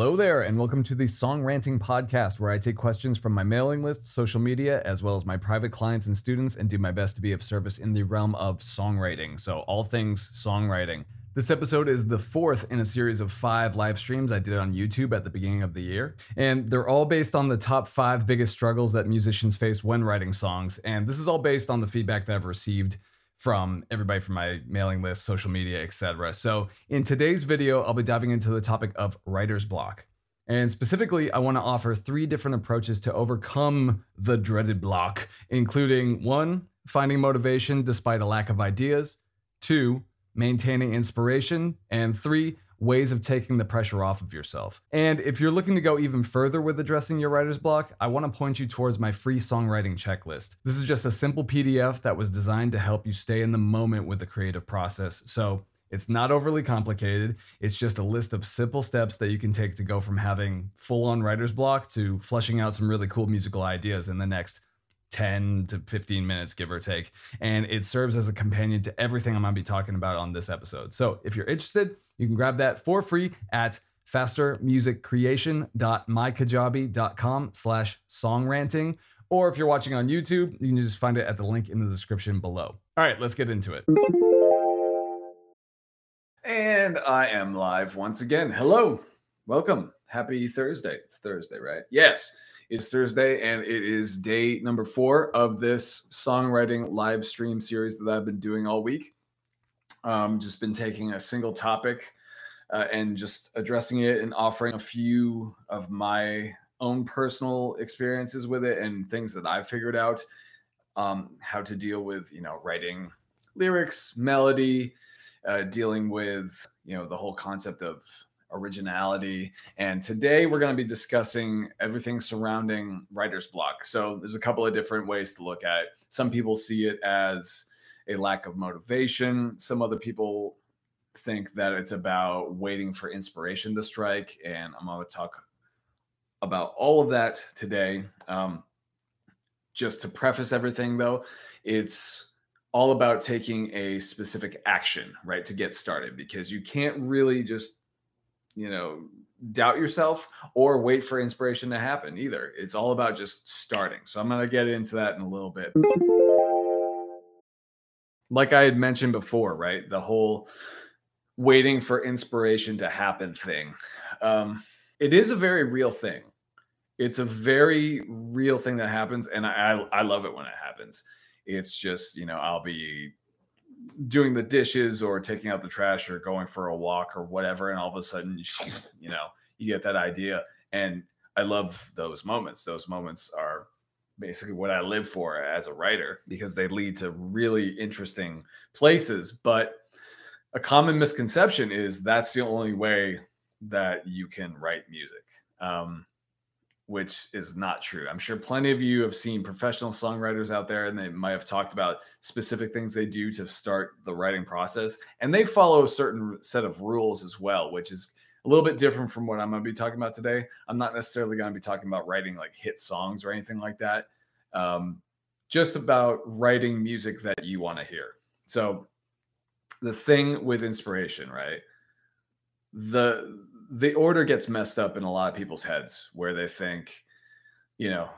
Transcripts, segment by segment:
Hello there, and welcome to the Song Ranting Podcast, where I take questions from my mailing list, social media, as well as my private clients and students, and do my best to be of service in the realm of songwriting. So, all things songwriting. This episode is the fourth in a series of five live streams I did on YouTube at the beginning of the year. And they're all based on the top five biggest struggles that musicians face when writing songs. And this is all based on the feedback that I've received from everybody from my mailing list, social media, etc. So, in today's video, I'll be diving into the topic of writer's block. And specifically, I want to offer three different approaches to overcome the dreaded block, including one, finding motivation despite a lack of ideas, two, maintaining inspiration, and three, ways of taking the pressure off of yourself. And if you're looking to go even further with addressing your writer's block, I want to point you towards my free songwriting checklist. This is just a simple PDF that was designed to help you stay in the moment with the creative process. So it's not overly complicated. It's just a list of simple steps that you can take to go from having full on writer's block to fleshing out some really cool musical ideas in the next 10 to 15 minutes, give or take. And it serves as a companion to everything I'm going to be talking about on this episode. So if you're interested, you can grab that for free at fastermusiccreation.mykajabi.com slash songranting. Or if you're watching on YouTube, you can just find it at the link in the description below. All right, let's get into it. And I am live once again. Hello, welcome. Happy Thursday. It's Thursday, right? Yes, it's Thursday, and it is day number four of this songwriting live stream series that I've been doing all week. Um, just been taking a single topic uh, and just addressing it and offering a few of my own personal experiences with it and things that I've figured out um, how to deal with, you know, writing lyrics, melody, uh, dealing with, you know, the whole concept of originality. And today we're going to be discussing everything surrounding writer's block. So there's a couple of different ways to look at it. Some people see it as a lack of motivation. Some other people think that it's about waiting for inspiration to strike. And I'm going to talk about all of that today. Um, just to preface everything, though, it's all about taking a specific action, right, to get started because you can't really just, you know, doubt yourself or wait for inspiration to happen either. It's all about just starting. So I'm going to get into that in a little bit like I had mentioned before, right? The whole waiting for inspiration to happen thing. Um, it is a very real thing. It's a very real thing that happens, and I, I love it when it happens. It's just you know I'll be doing the dishes or taking out the trash or going for a walk or whatever, and all of a sudden you know you get that idea, and I love those moments. Those moments are basically what I live for as a writer because they lead to really interesting places. But a common misconception is that's the only way that you can write music, um, which is not true. I'm sure plenty of you have seen professional songwriters out there and they might have talked about specific things they do to start the writing process. And they follow a certain set of rules as well, which is a little bit different from what I'm going to be talking about today. I'm not necessarily going to be talking about writing like hit songs or anything like that. Um, just about writing music that you want to hear. So the thing with inspiration, right? The the order gets messed up in a lot of people's heads where they think, you know,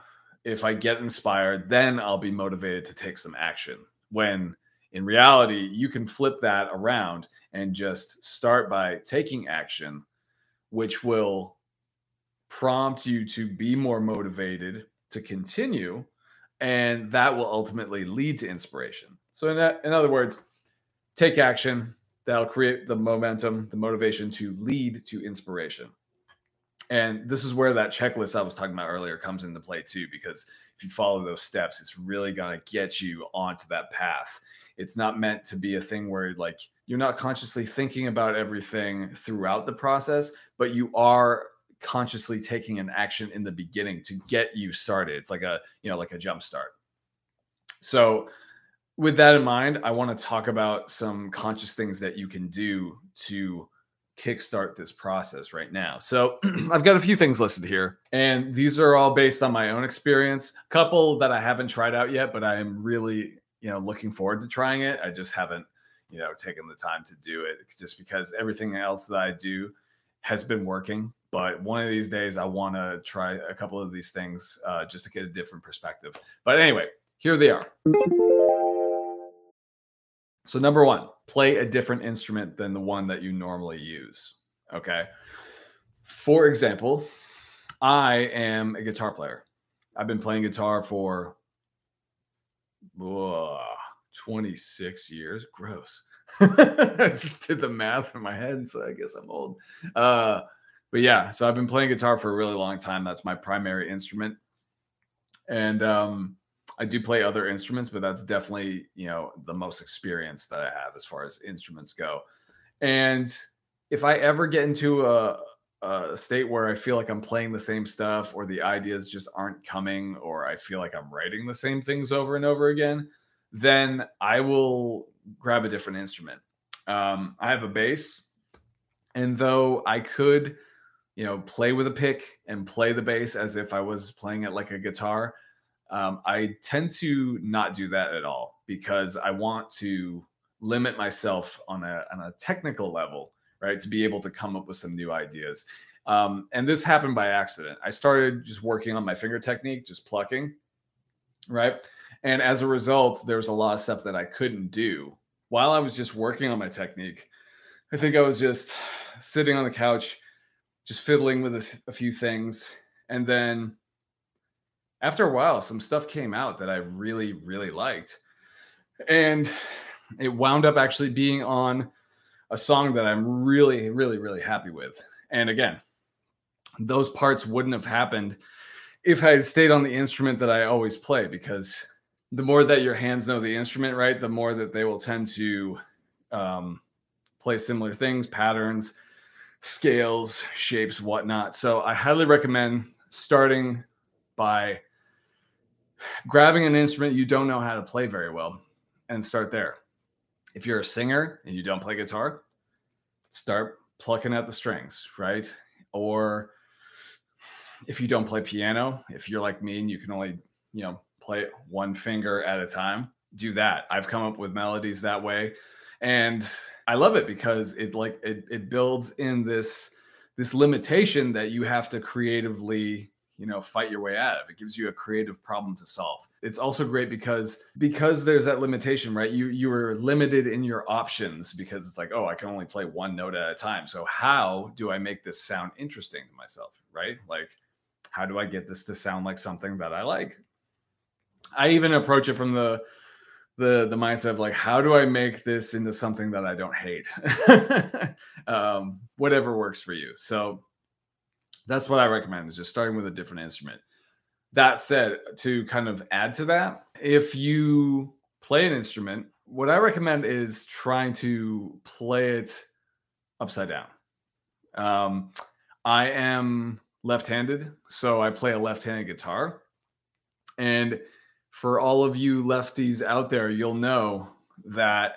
if I get inspired, then I'll be motivated to take some action. When in reality, you can flip that around and just start by taking action which will prompt you to be more motivated to continue and that will ultimately lead to inspiration so in, that, in other words take action that'll create the momentum the motivation to lead to inspiration and this is where that checklist i was talking about earlier comes into play too because if you follow those steps it's really going to get you onto that path it's not meant to be a thing where like you're not consciously thinking about everything throughout the process, but you are consciously taking an action in the beginning to get you started. It's like a, you know, like a jump start. So with that in mind, I want to talk about some conscious things that you can do to kickstart this process right now. So I've got a few things listed here, and these are all based on my own experience. A couple that I haven't tried out yet, but I am really you know looking forward to trying it. I just haven't you know taken the time to do it just because everything else that I do has been working but one of these days I want to try a couple of these things uh, just to get a different perspective. But anyway, here they are. So, number one, play a different instrument than the one that you normally use. Okay. For example, I am a guitar player. I've been playing guitar for 26 years. Gross. I just did the math in my head, so I guess I'm old. Uh, but yeah, so I've been playing guitar for a really long time. That's my primary instrument, and um, I do play other instruments, but that's definitely you know the most experience that I have as far as instruments go. And if I ever get into a, a state where I feel like I'm playing the same stuff, or the ideas just aren't coming, or I feel like I'm writing the same things over and over again, then I will grab a different instrument. Um, I have a bass, and though I could, you know, play with a pick and play the bass as if I was playing it like a guitar, um, I tend to not do that at all because I want to limit myself on a on a technical level, right, to be able to come up with some new ideas. Um, and this happened by accident. I started just working on my finger technique, just plucking, right and as a result, there was a lot of stuff that I couldn't do while I was just working on my technique. I think I was just sitting on the couch, just fiddling with a, a few things. And then after a while, some stuff came out that I really, really liked. And it wound up actually being on a song that I'm really, really, really happy with. And again, those parts wouldn't have happened if I had stayed on the instrument that I always play because the more that your hands know the instrument, right, the more that they will tend to um, play similar things, patterns, scales, shapes, whatnot. So I highly recommend starting by grabbing an instrument you don't know how to play very well and start there. If you're a singer and you don't play guitar, start plucking at the strings, right? Or if you don't play piano, if you're like me and you can only, you know, play one finger at a time. Do that. I've come up with melodies that way. And I love it because it like it, it builds in this this limitation that you have to creatively you know fight your way out of. It gives you a creative problem to solve. It's also great because because there's that limitation right? You you are limited in your options because it's like oh i can only play one note at a time. So how do i make this sound interesting to myself right? Like how do i get this to sound like something that i like? I even approach it from the the the mindset of like, how do I make this into something that I don't hate? um, whatever works for you. So that's what I recommend is just starting with a different instrument. That said, to kind of add to that, if you play an instrument, what I recommend is trying to play it upside down. Um, I am left-handed, so I play a left-handed guitar, and for all of you lefties out there, you'll know that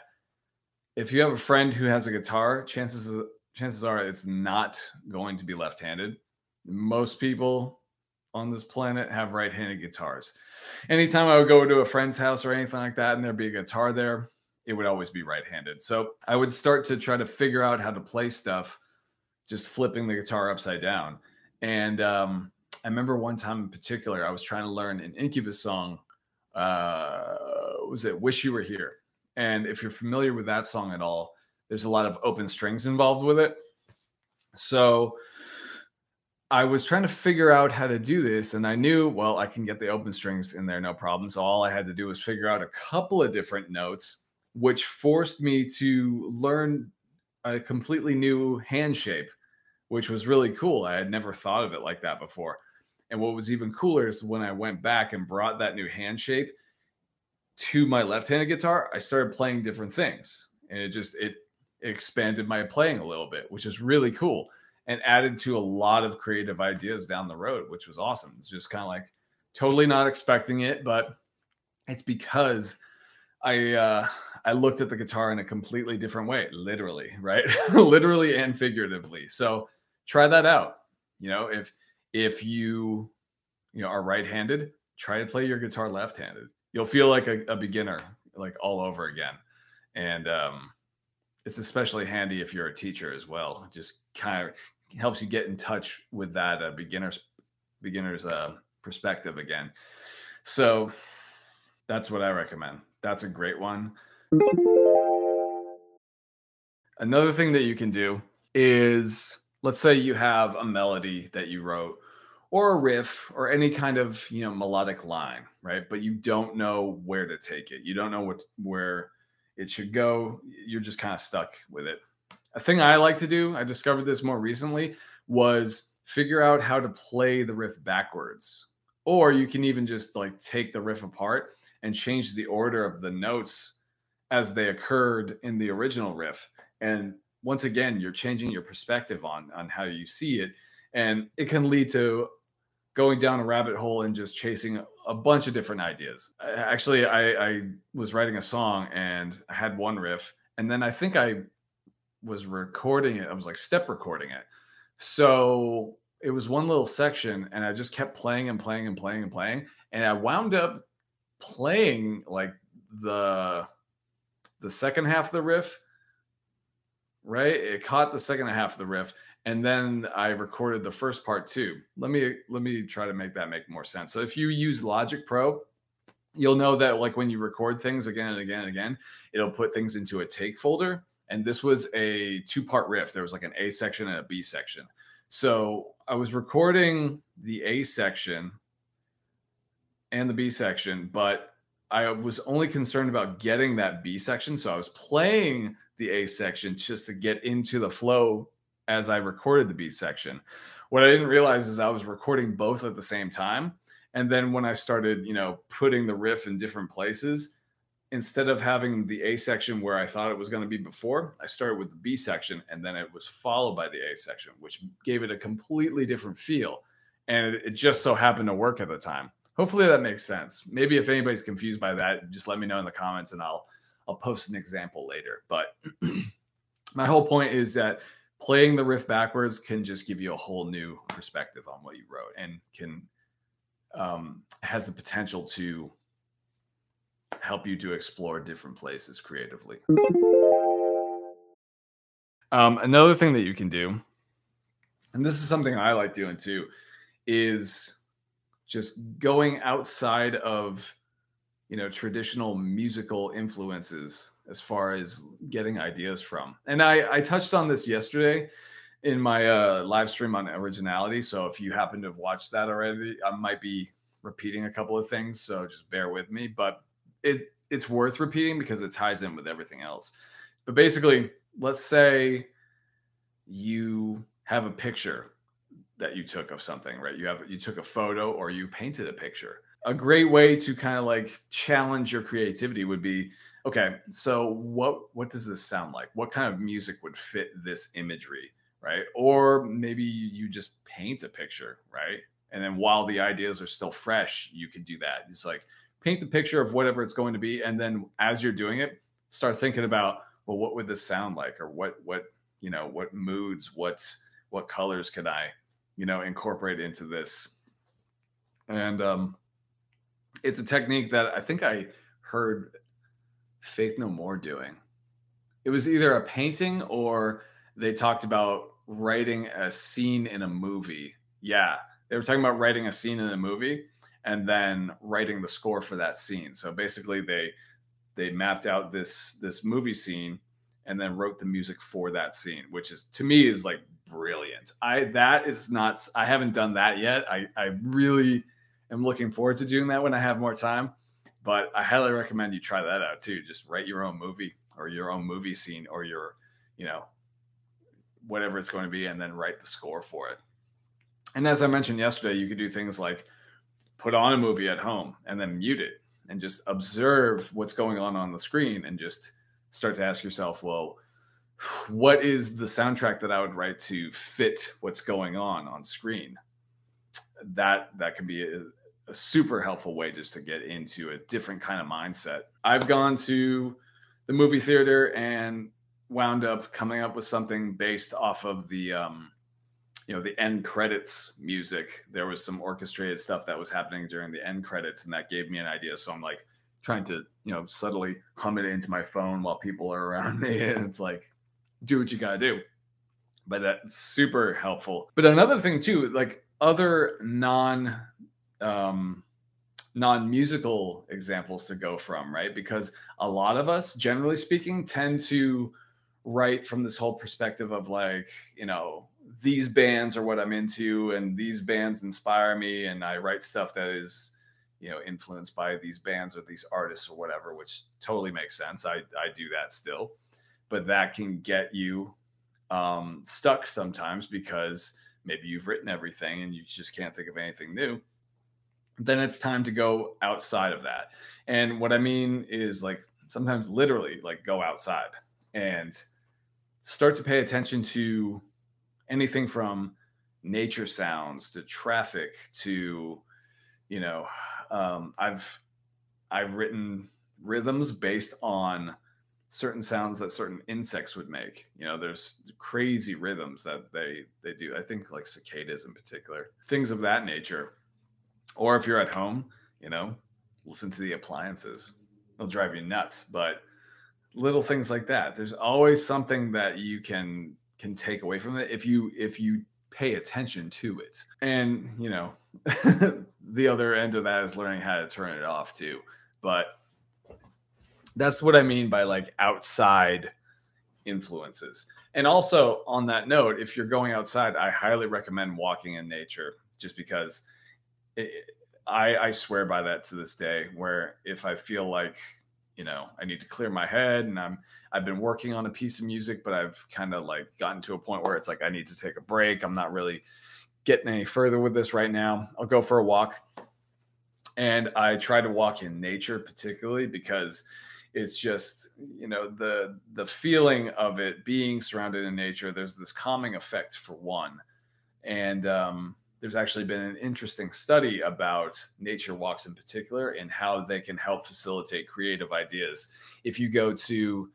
if you have a friend who has a guitar, chances chances are it's not going to be left-handed. Most people on this planet have right-handed guitars. Anytime I would go to a friend's house or anything like that, and there'd be a guitar there, it would always be right-handed. So I would start to try to figure out how to play stuff, just flipping the guitar upside down. And um, I remember one time in particular, I was trying to learn an Incubus song uh, was it Wish You Were Here? And if you're familiar with that song at all, there's a lot of open strings involved with it. So I was trying to figure out how to do this, and I knew, well, I can get the open strings in there, no problem. So all I had to do was figure out a couple of different notes, which forced me to learn a completely new hand shape, which was really cool. I had never thought of it like that before. And what was even cooler is when I went back and brought that new hand shape to my left-handed guitar, I started playing different things. And it just it, expanded my playing a little bit, which is really cool and added to a lot of creative ideas down the road, which was awesome. It's just kind of like totally not expecting it, but it's because I uh I looked at the guitar in a completely different way, literally, right? literally and figuratively. So try that out. You know, if if you you know are right-handed try to play your guitar left-handed you'll feel like a, a beginner like all over again and um, it's especially handy if you're a teacher as well just kind of helps you get in touch with that uh, beginner's beginner's uh, perspective again. So that's what I recommend. That's a great one. Another thing that you can do is let's say you have a melody that you wrote or a riff or any kind of you know melodic line right but you don't know where to take it you don't know what where it should go you're just kind of stuck with it a thing i like to do i discovered this more recently was figure out how to play the riff backwards. Or you can even just like take the riff apart and change the order of the notes as they occurred in the original riff. And once again you're changing your perspective on on how you see it. And it can lead to going down a rabbit hole and just chasing a bunch of different ideas. Actually i i was writing a song and i had one riff and then i think i was recording it i was like step recording it so it was one little section and i just kept playing and playing and playing and playing and i wound up playing like the the second half of the riff right? It caught the second half of the riff, and then I recorded the first part too. Let me let me try to make that make more sense. So if you use Logic Pro, you'll know that like when you record things again and again and again, it'll put things into a take folder. And this was a two-part riff. There was like an A section and a B section. So I was recording the A section and the B section, but I was only concerned about getting that B section. So I was playing the A section just to get into the flow as I recorded the B section. What I didn't realize is I was recording both at the same time. And then when I started, you know, putting the riff in different places, instead of having the A section where I thought it was going to be before, I started with the B section and then it was followed by the A section, which gave it a completely different feel. And it just so happened to work at the time. Hopefully that makes sense. Maybe if anybody's confused by that, just let me know in the comments and I'll I'll post an example later. But my whole point is that playing the riff backwards can just give you a whole new perspective on what you wrote and can um, has the potential to help you to explore different places creatively. Um, another thing that you can do, and this is something I like doing too, is just going outside of you know traditional musical influences as far as getting ideas from and i i touched on this yesterday in my uh, live stream on originality so if you happen to have watched that already i might be repeating a couple of things so just bear with me but it it's worth repeating because it ties in with everything else. But basically let's say you have a picture that you took of something right? You have you took a photo or you painted a picture. A great way to kind of like challenge your creativity would be okay so what what does this sound like? What kind of music would fit this imagery right? Or maybe you just paint a picture right? And then while the ideas are still fresh you can do that. It's like paint the picture of whatever it's going to be and then as you're doing it start thinking about well what would this sound like or what what you know what moods what what colors could i you know incorporate into this and um it's a technique that I think I heard Faith No More doing. It was either a painting or they talked about writing a scene in a movie. Yeah, they were talking about writing a scene in a movie and then writing the score for that scene. So basically they they mapped out this this movie scene and then wrote the music for that scene, which is to me is like brilliant. I that is not I haven't done that yet. I I really am looking forward to doing that when I have more time. But I highly recommend you try that out too. Just write your own movie or your own movie scene or your, you know, whatever it's going to be, and then write the score for it. And as I mentioned yesterday, you could do things like put on a movie at home and then mute it and just observe what's going on on the screen and just start to ask yourself, well, what is the soundtrack that I would write to fit what's going on on screen? that that can be a, a super helpful way just to get into a different kind of mindset. I've gone to the movie theater and wound up coming up with something based off of the um, you know the end credits music there was some orchestrated stuff that was happening during the end credits and that gave me an idea so i'm like trying to you know subtly hum it into my phone while people are around me and it's like do what you gotta do but that's super helpful. But another thing too, like other non um non-musical examples to go from, right? Because a lot of us, generally speaking, tend to write from this whole perspective of like, you know, these bands are what I'm into and these bands inspire me and I write stuff that is you know influenced by these bands or these artists or whatever which totally makes sense. I i do that still. But that can get you um, stuck sometimes because maybe you've written everything and you just can't think of anything new. Then it's time to go outside of that. And what i mean is like sometimes literally like go outside and start to pay attention to anything from nature sounds to traffic to you know um, I've I've written rhythms based on certain sounds that certain insects would make. You know, there's crazy rhythms that they they do. I think like cicadas in particular, things of that nature. Or if you're at home, you know, listen to the appliances. They'll drive you nuts, but little things like that. There's always something that you can can take away from it if you if you pay attention to it. And, you know, the other end of that is learning how to turn it off too. But that's what I mean by like outside influences. And also on that note, if you're going outside, I highly recommend walking in nature just because it, I, I swear by that to this day where if I feel like you know i need to clear my head and i'm i've been working on a piece of music but i've kind of like gotten to a point where it's like i need to take a break. I'm not really getting any further with this right now. I'll go for a walk. And i try to walk in nature particularly because it's just you know the the feeling of it being surrounded in nature there's this calming effect for one. And um there's actually been an interesting study about nature walks in particular and how they can help facilitate creative ideas. If you go to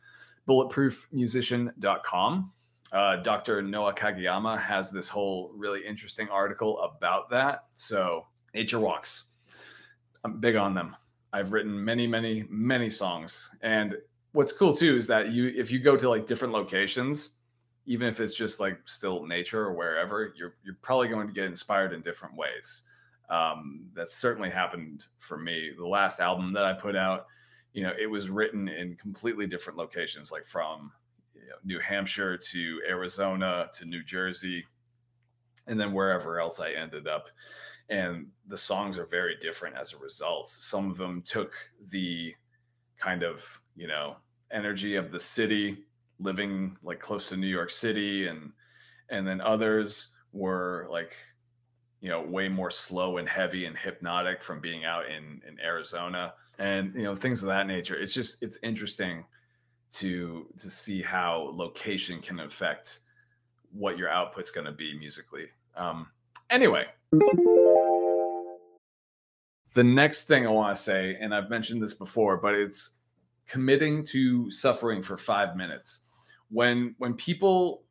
bulletproofmusician.com, uh, Dr. Noah Kageyama has this whole really interesting article about that. So, nature walks, I'm big on them. I've written many, many, many songs. And what's cool too is that you, if you go to like different locations, even if it's just like still nature or wherever, you're you're probably going to get inspired in different ways. Um, that's certainly happened for me. The last album that I put out, you know, it was written in completely different locations, like from you know, New Hampshire to Arizona to New Jersey, and then wherever else I ended up. And the songs are very different as a result. Some of them took the kind of you know energy of the city living like close to New York City and and then others were like you know way more slow and heavy and hypnotic from being out in in Arizona and you know things of that nature. It's just it's interesting to to see how location can affect what your output's going to be musically. Um anyway. The next thing i want to say and i've mentioned this before but it's committing to suffering for 5 minutes when when people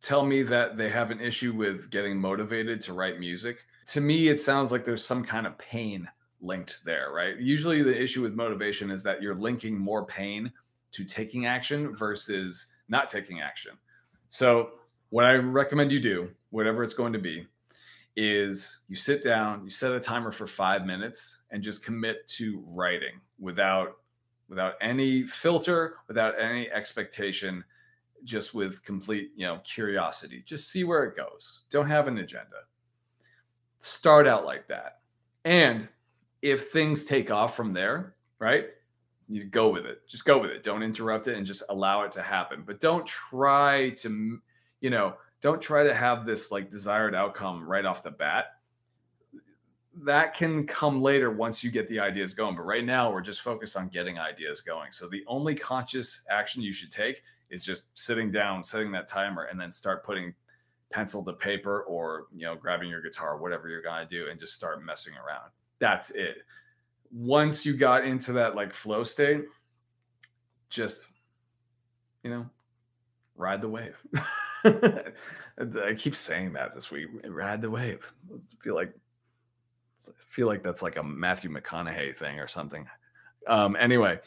tell me that they have an issue with getting motivated to write music, to me it sounds like there's some kind of pain linked there, right? Usually the issue with motivation is that you're linking more pain to taking action versus not taking action. So, what I recommend you do, whatever it's going to be, is you sit down, you set a timer for 5 minutes and just commit to writing without without any filter, without any expectation just with complete, you know, curiosity. Just see where it goes. Don't have an agenda. Start out like that. And if things take off from there, right? You go with it. Just go with it. Don't interrupt it and just allow it to happen. But don't try to, you know, don't try to have this like desired outcome right off the bat. That can come later once you get the ideas going. But right now, we're just focused on getting ideas going. So the only conscious action you should take is just sitting down, setting that timer, and then start putting pencil to paper or you know grabbing your guitar, whatever you're gonna do, and just start messing around. That's it. Once you got into that like flow state, just you know, ride the wave. I keep saying that this week. Ride the wave. I feel like I feel like that's like a Matthew McConaughey thing or something. Um, anyway,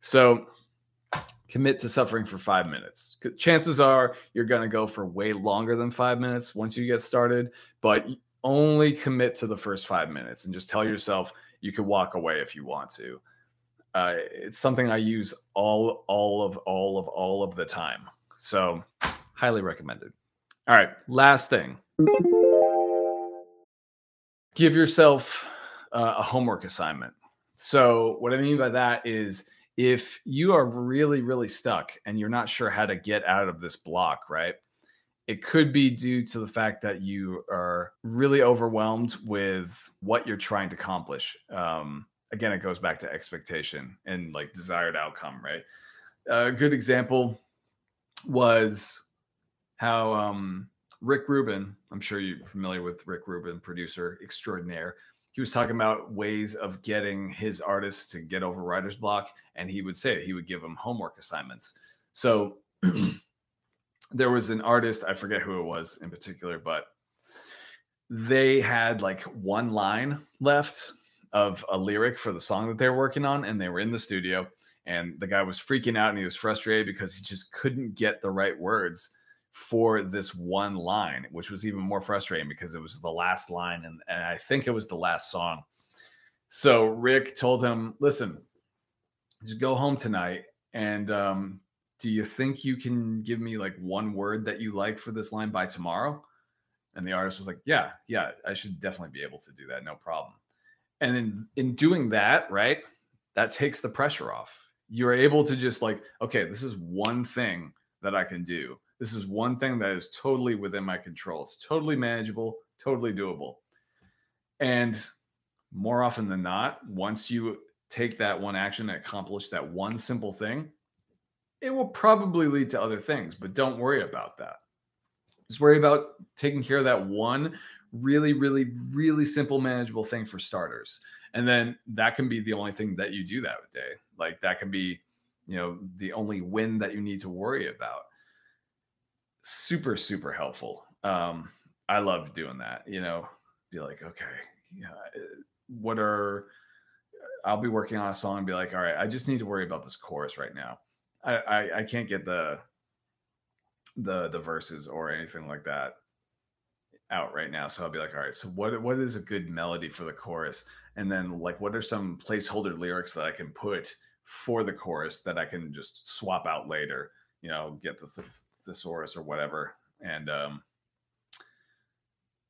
so commit to suffering for five minutes. Chances are you're going to go for way longer than five minutes once you get started, but only commit to the first five minutes and just tell yourself you could walk away if you want to. Uh, it's something I use all, all of, all of, all of the time. So, highly recommended. All right, last thing. Give yourself uh, a homework assignment. So, what I mean by that is if you are really, really stuck and you're not sure how to get out of this block, right? It could be due to the fact that you are really overwhelmed with what you're trying to accomplish. Um, again, it goes back to expectation and like desired outcome, right? A good example was how um, Rick Rubin, I'm sure you're familiar with Rick Rubin, producer extraordinaire he was talking about ways of getting his artists to get over writer's block and he would say he would give them homework assignments. So there was an artist i forget who it was in particular but they had like one line left of a lyric for the song that they were working on and they were in the studio and the guy was freaking out and he was frustrated because he just couldn't get the right words for this one line, which was even more frustrating because it was the last line and, and I think it was the last song. So Rick told him, listen, just go home tonight and um, do you think you can give me like one word that you like for this line by tomorrow? And the artist was like, yeah, yeah, I should definitely be able to do that. No problem. And in, in doing that, right, that takes the pressure off. You're able to just like, okay, this is one thing that I can do this is one thing that is totally within my control. It's totally manageable, totally doable. And more often than not, once you take that one action and accomplish that one simple thing, it will probably lead to other things, but don't worry about that. Just worry about taking care of that one really, really, really simple, manageable thing for starters. And then that can be the only thing that you do that day. Like that can be, you know, the only win that you need to worry about super super helpful. Um i love doing that you know be like okay yeah uh, what are i'll be working on a song and be like all right i just need to worry about this chorus right now. I i, I can't get the the the verses or anything like that out right now. So i'll be like all right so what what is a good melody for the chorus? And then like what are some placeholder lyrics that i can put for the chorus that i can just swap out later you know get the thesaurus or whatever, and um,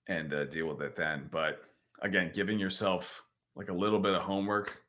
and uh, deal with it then. But again, giving yourself like a little bit of homework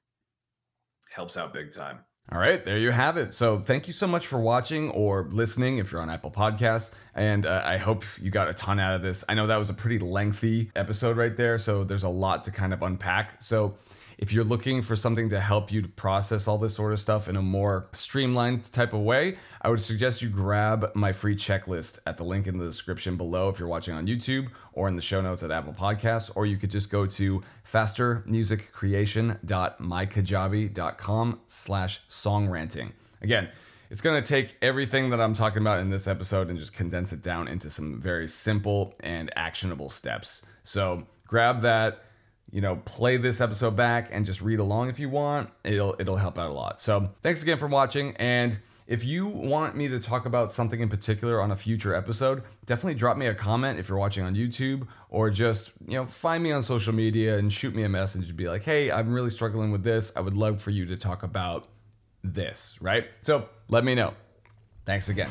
helps out big time. All right, there you have it. So, thank you so much for watching or listening if you're on Apple Podcasts. And uh, I hope you got a ton out of this. I know that was a pretty lengthy episode right there. So, there's a lot to kind of unpack. So, if you're looking for something to help you to process all this sort of stuff in a more streamlined type of way, I would suggest you grab my free checklist at the link in the description below if you're watching on YouTube or in the show notes at Apple Podcasts, or you could just go to fastermusiccreation.mykajabi.com slash songranting. Again, it's going to take everything that I'm talking about in this episode and just condense it down into some very simple and actionable steps. So grab that you know, play this episode back and just read along if you want. It'll it'll help out a lot. So thanks again for watching. And if you want me to talk about something in particular on a future episode, definitely drop me a comment if you're watching on YouTube or just, you know, find me on social media and shoot me a message and be like, hey, I'm really struggling with this. I would love for you to talk about this, right? So let me know. Thanks again.